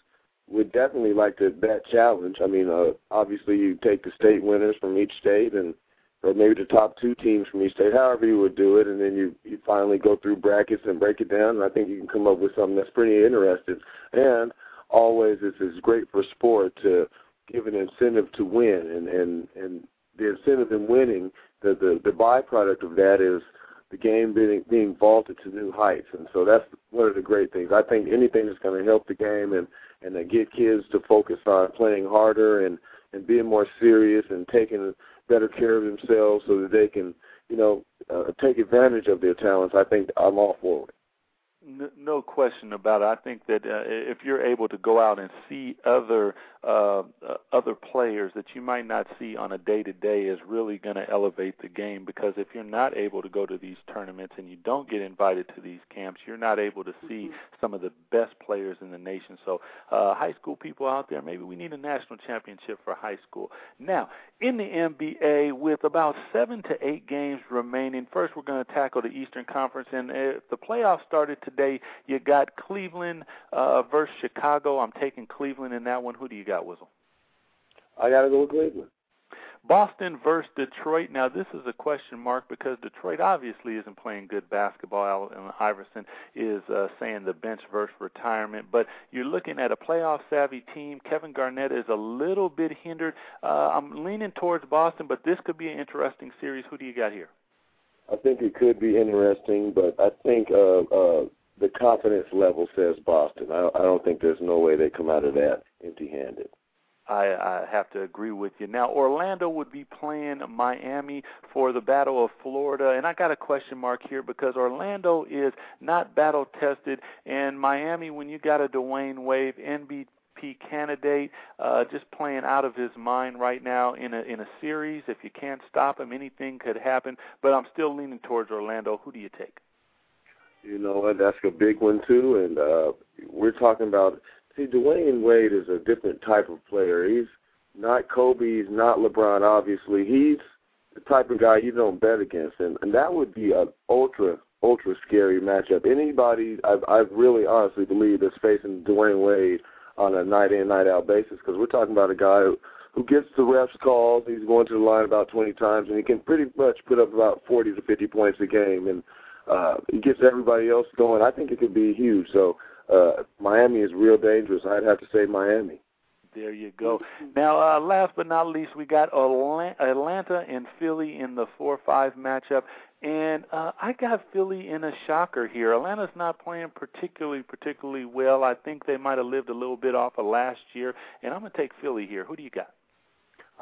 would definitely like to that challenge. I mean, uh, obviously you take the state winners from each state and or maybe the top two teams from each state, however you would do it, and then you you finally go through brackets and break it down. And I think you can come up with something that's pretty interesting. And always, this is great for sport to give an incentive to win, and and and the incentive in winning, the the the byproduct of that is the game being being vaulted to new heights, and so that's one of the great things. I think anything that's going to help the game and and to get kids to focus on playing harder and and being more serious and taking better care of themselves so that they can you know uh, take advantage of their talents. I think I'm all for it. No, no question about it. I think that uh, if you're able to go out and see other uh, uh, other players that you might not see on a day to day, is really going to elevate the game. Because if you're not able to go to these tournaments and you don't get invited to these camps, you're not able to see Mm-hmm. some of the best players in the nation. So, uh, high school people out there, maybe we need a national championship for high school. Now, in the NBA, with about seven to eight games remaining, first we're going to tackle the Eastern Conference, and if the playoffs started today, you got Cleveland uh, versus Chicago. I'm taking Cleveland in that one. Who do you got, Wizzle? I got to go with Cleveland. Boston versus Detroit. Now, this is a question mark because Detroit obviously isn't playing good basketball. Allen Iverson is uh, saying the bench versus retirement. But you're looking at a playoff savvy team. Kevin Garnett is a little bit hindered. Uh, I'm leaning towards Boston, but this could be an interesting series. Who do you got here? I think it could be interesting, but I think uh, uh, the confidence level says Boston. I, I don't think there's no way they come out of that empty-handed. I, I have to agree with you. Now, Orlando would be playing Miami for the Battle of Florida, and I got a question mark here because Orlando is not battle tested, and Miami, when you got a Dwyane MVP MVP candidate, uh, just playing out of his mind right now in a in a series. If you can't stop him, anything could happen. But I'm still leaning towards Orlando. Who do you take? You know what? That's a big one too, and uh, we're talking about. See, Dwyane Wade is a different type of player. He's not Kobe. He's not LeBron. Obviously, he's the type of guy you don't bet against, and and that would be a ultra ultra scary matchup. Anybody, I I really honestly believe that's facing Dwyane Wade on a night in night out basis because we're talking about a guy who, who gets the refs calls. He's going to the line about 20 times, and he can pretty much put up about 40 to 50 points a game, and uh, he gets everybody else going. I think it could be huge. So uh, Miami is real dangerous. I'd have to say Miami. There you go. Now, uh, last but not least, we got Atlanta and Philly in the four-five matchup, and uh, I got Philly in a shocker here. Atlanta's not playing particularly, particularly well. I think they might have lived a little bit off of last year, and I'm going to take Philly here. Who do you got?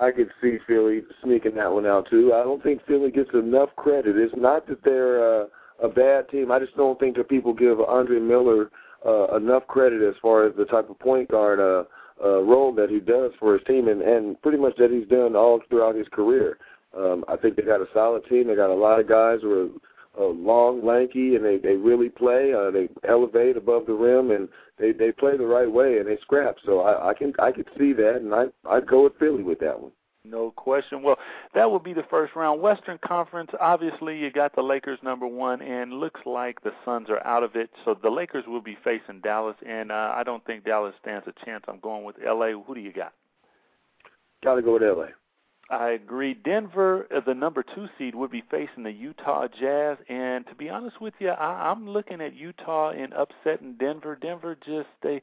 I could see Philly sneaking that one out too. I don't think Philly gets enough credit. It's not that they're uh, a bad team. I just don't think that people give Andre Miller uh, enough credit as far as the type of point guard uh, uh, role that he does for his team, and, and pretty much that he's done all throughout his career. Um, I think they got a solid team. They got a lot of guys who are uh, long, lanky, and they they really play. Uh, they elevate above the rim, and they they play the right way, and they scrap. So I, I can I could see that, and I I'd go with Philly with that one. No question. Well, that will be the first round. Western Conference, obviously, you got the Lakers number one, and looks like the Suns are out of it. So the Lakers will be facing Dallas, and uh, I don't think Dallas stands a chance. I'm going with L.A. Who do you got? Got to go with L.A. I agree. Denver, uh, the number two seed, would be facing the Utah Jazz, and to be honest with you, I, I'm looking at Utah and upsetting Denver. Denver just they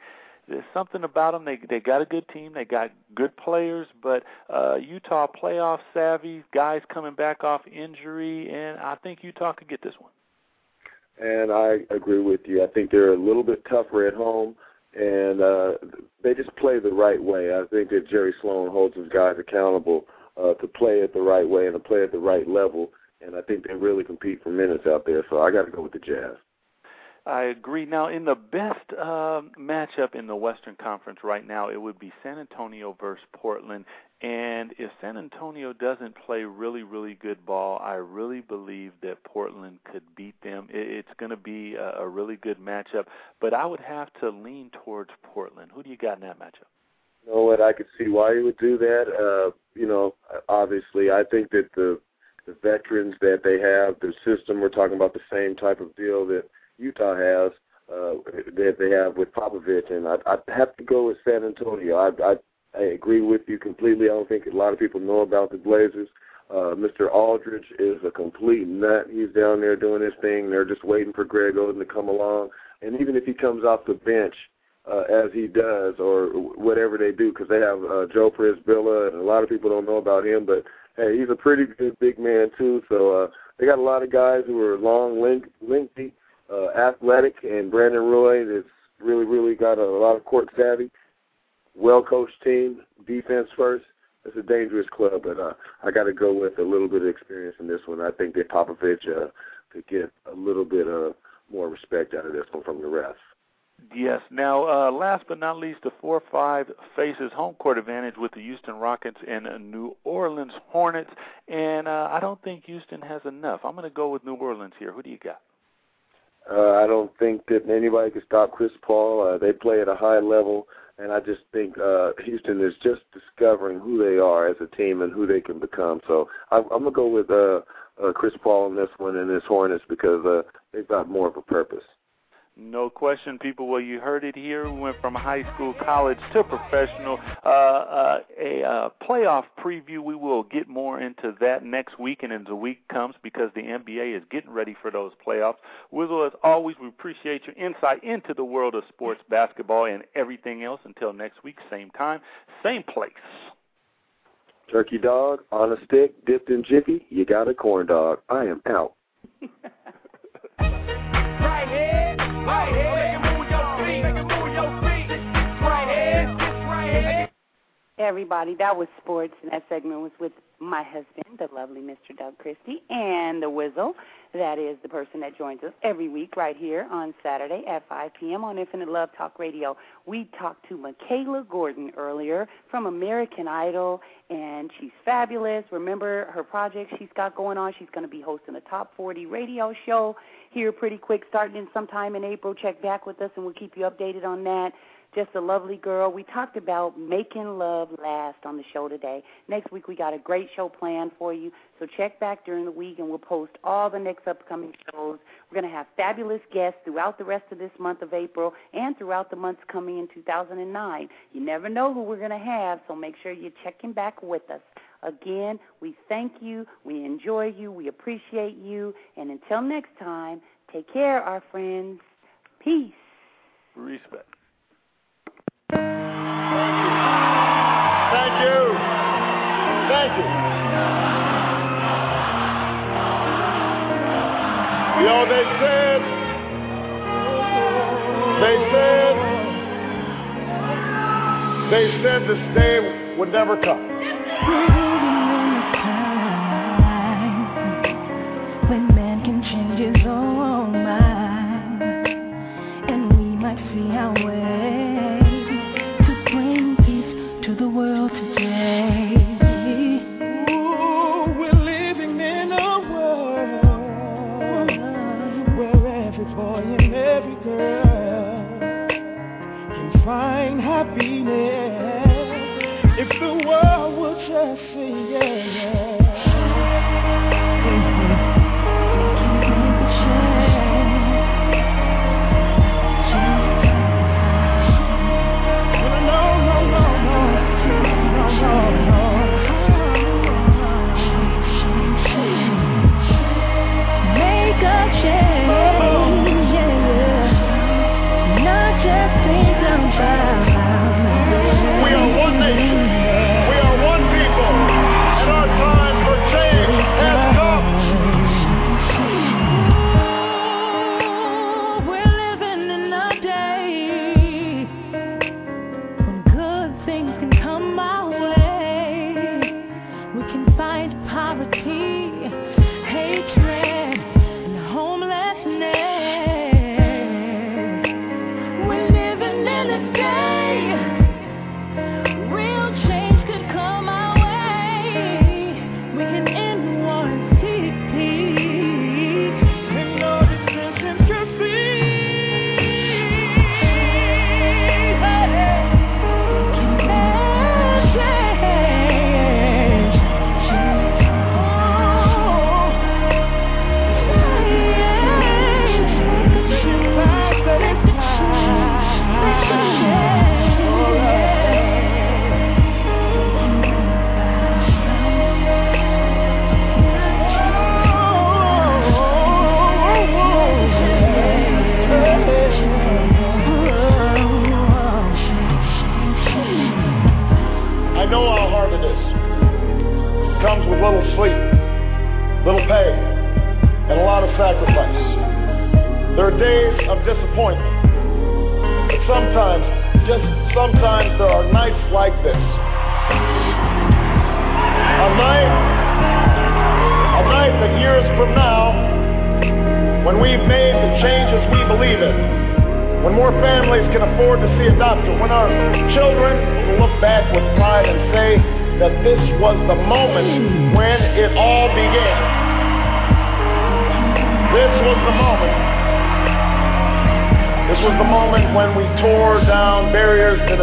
there's something about them. They they got a good team. They got good players, but uh, Utah playoff savvy guys coming back off injury, and I think Utah could get this one. And I agree with you. I think they're a little bit tougher at home, and uh, they just play the right way. I think that Jerry Sloan holds his guys accountable uh, to play it the right way and to play at the right level. And I think they really compete for minutes out there. So I got to go with the Jazz. I agree. Now, in the best uh, matchup in the Western Conference right now, it would be San Antonio versus Portland. And if San Antonio doesn't play really, really good ball, I really believe that Portland could beat them. It's going to be a, a really good matchup, but I would have to lean towards Portland. Who do you got in that matchup? You know what? I could see why you would do that. Uh, you know, obviously, I think that the the veterans that they have, the system, we're talking about the same type of deal that Utah has uh, that they have with Popovich, and I, I have to go with San Antonio. I, I I agree with you completely. I don't think a lot of people know about the Blazers. Uh, Mr. Aldridge is a complete nut. He's down there doing his thing. They're just waiting for Greg Oden to come along. And even if he comes off the bench, uh, as he does, or whatever they do, because they have uh, Joe Przybilla, and a lot of people don't know about him, but hey, he's a pretty good big man too. So uh, they got a lot of guys who are long, length, lengthy, athletic, and Brandon Roy that's really, really got a, lot of court savvy. Well coached team, defense first. It's a dangerous club, but uh, I got to go with a little bit of experience in this one. I think that Popovich uh, could get a little bit uh, more respect out of this one from the refs. Yes. Now, uh, last but not least, the four-five faces home court advantage with the Houston Rockets and New Orleans Hornets, and uh, I don't think Houston has enough. I'm going to go with New Orleans here. Who do you got? Uh, I don't think that anybody can stop Chris Paul. Uh, they play at a high level, and I just think uh, Houston is just discovering who they are as a team and who they can become. So I'm, I'm gonna go with uh, uh, Chris Paul in this one and his Hornets because uh, they've got more of a purpose. No question, people. Well, you heard it here. We went from high school, college to professional. Uh, uh, a uh, playoff preview. We will get more into that next week and as the week comes because the NBA is getting ready for those playoffs. Wizzle, as always, we appreciate your insight into the world of sports basketball and everything else. Until next week, same time, same place. Turkey dog on a stick, dipped in jiffy. You got a corn dog. I am out. everybody. That was sports, and that segment was with my husband, the lovely Mr. Doug Christie, and the Wizzle. That is the person that joins us every week right here on Saturday at 5 p.m. on Infinite Love Talk Radio. We talked to Mikalah Gordon earlier from American Idol, and she's fabulous. Remember her project she's got going on? She's going to be hosting a top 40 radio show here pretty quick, starting in sometime in April. Check back with us, and we'll keep you updated on that just a lovely girl. We talked about making love last on the show today. Next week we got a great show planned for you. So check back during the week and we'll post all the next upcoming shows. We're going to have fabulous guests throughout the rest of this month of April and throughout the months coming in 2009. You never know who we're going to have, so make sure you're checking back with us. Again, we thank you, we enjoy you, we appreciate you, and until next time, take care, our friends. Peace. Respect. Thank you. Thank you. You know, they said, they said, they said this day would never come. His own mind, and we might see our way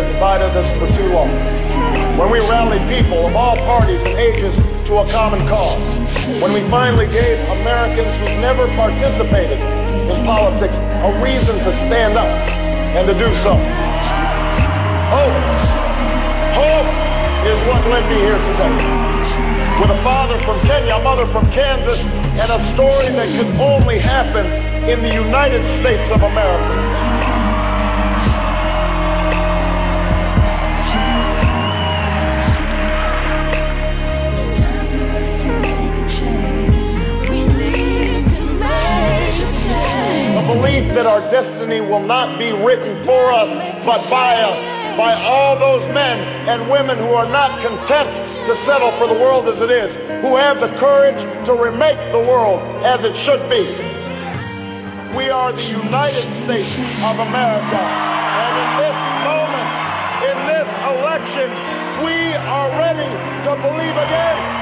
that divided us for too long. When we rallied people of all parties and ages to a common cause. When we finally gave Americans who never participated in politics a reason to stand up and to do so. Hope. Hope is what led me here today. With a father from Kenya, a mother from Kansas, and a story that could only happen in the United States of America. That our destiny will not be written for us, but by us. by all those men and women who are not content to settle for the world as it is, who have the courage to remake the world as it should be. We are the United States of America. And in this moment, in this election, we are ready to believe again.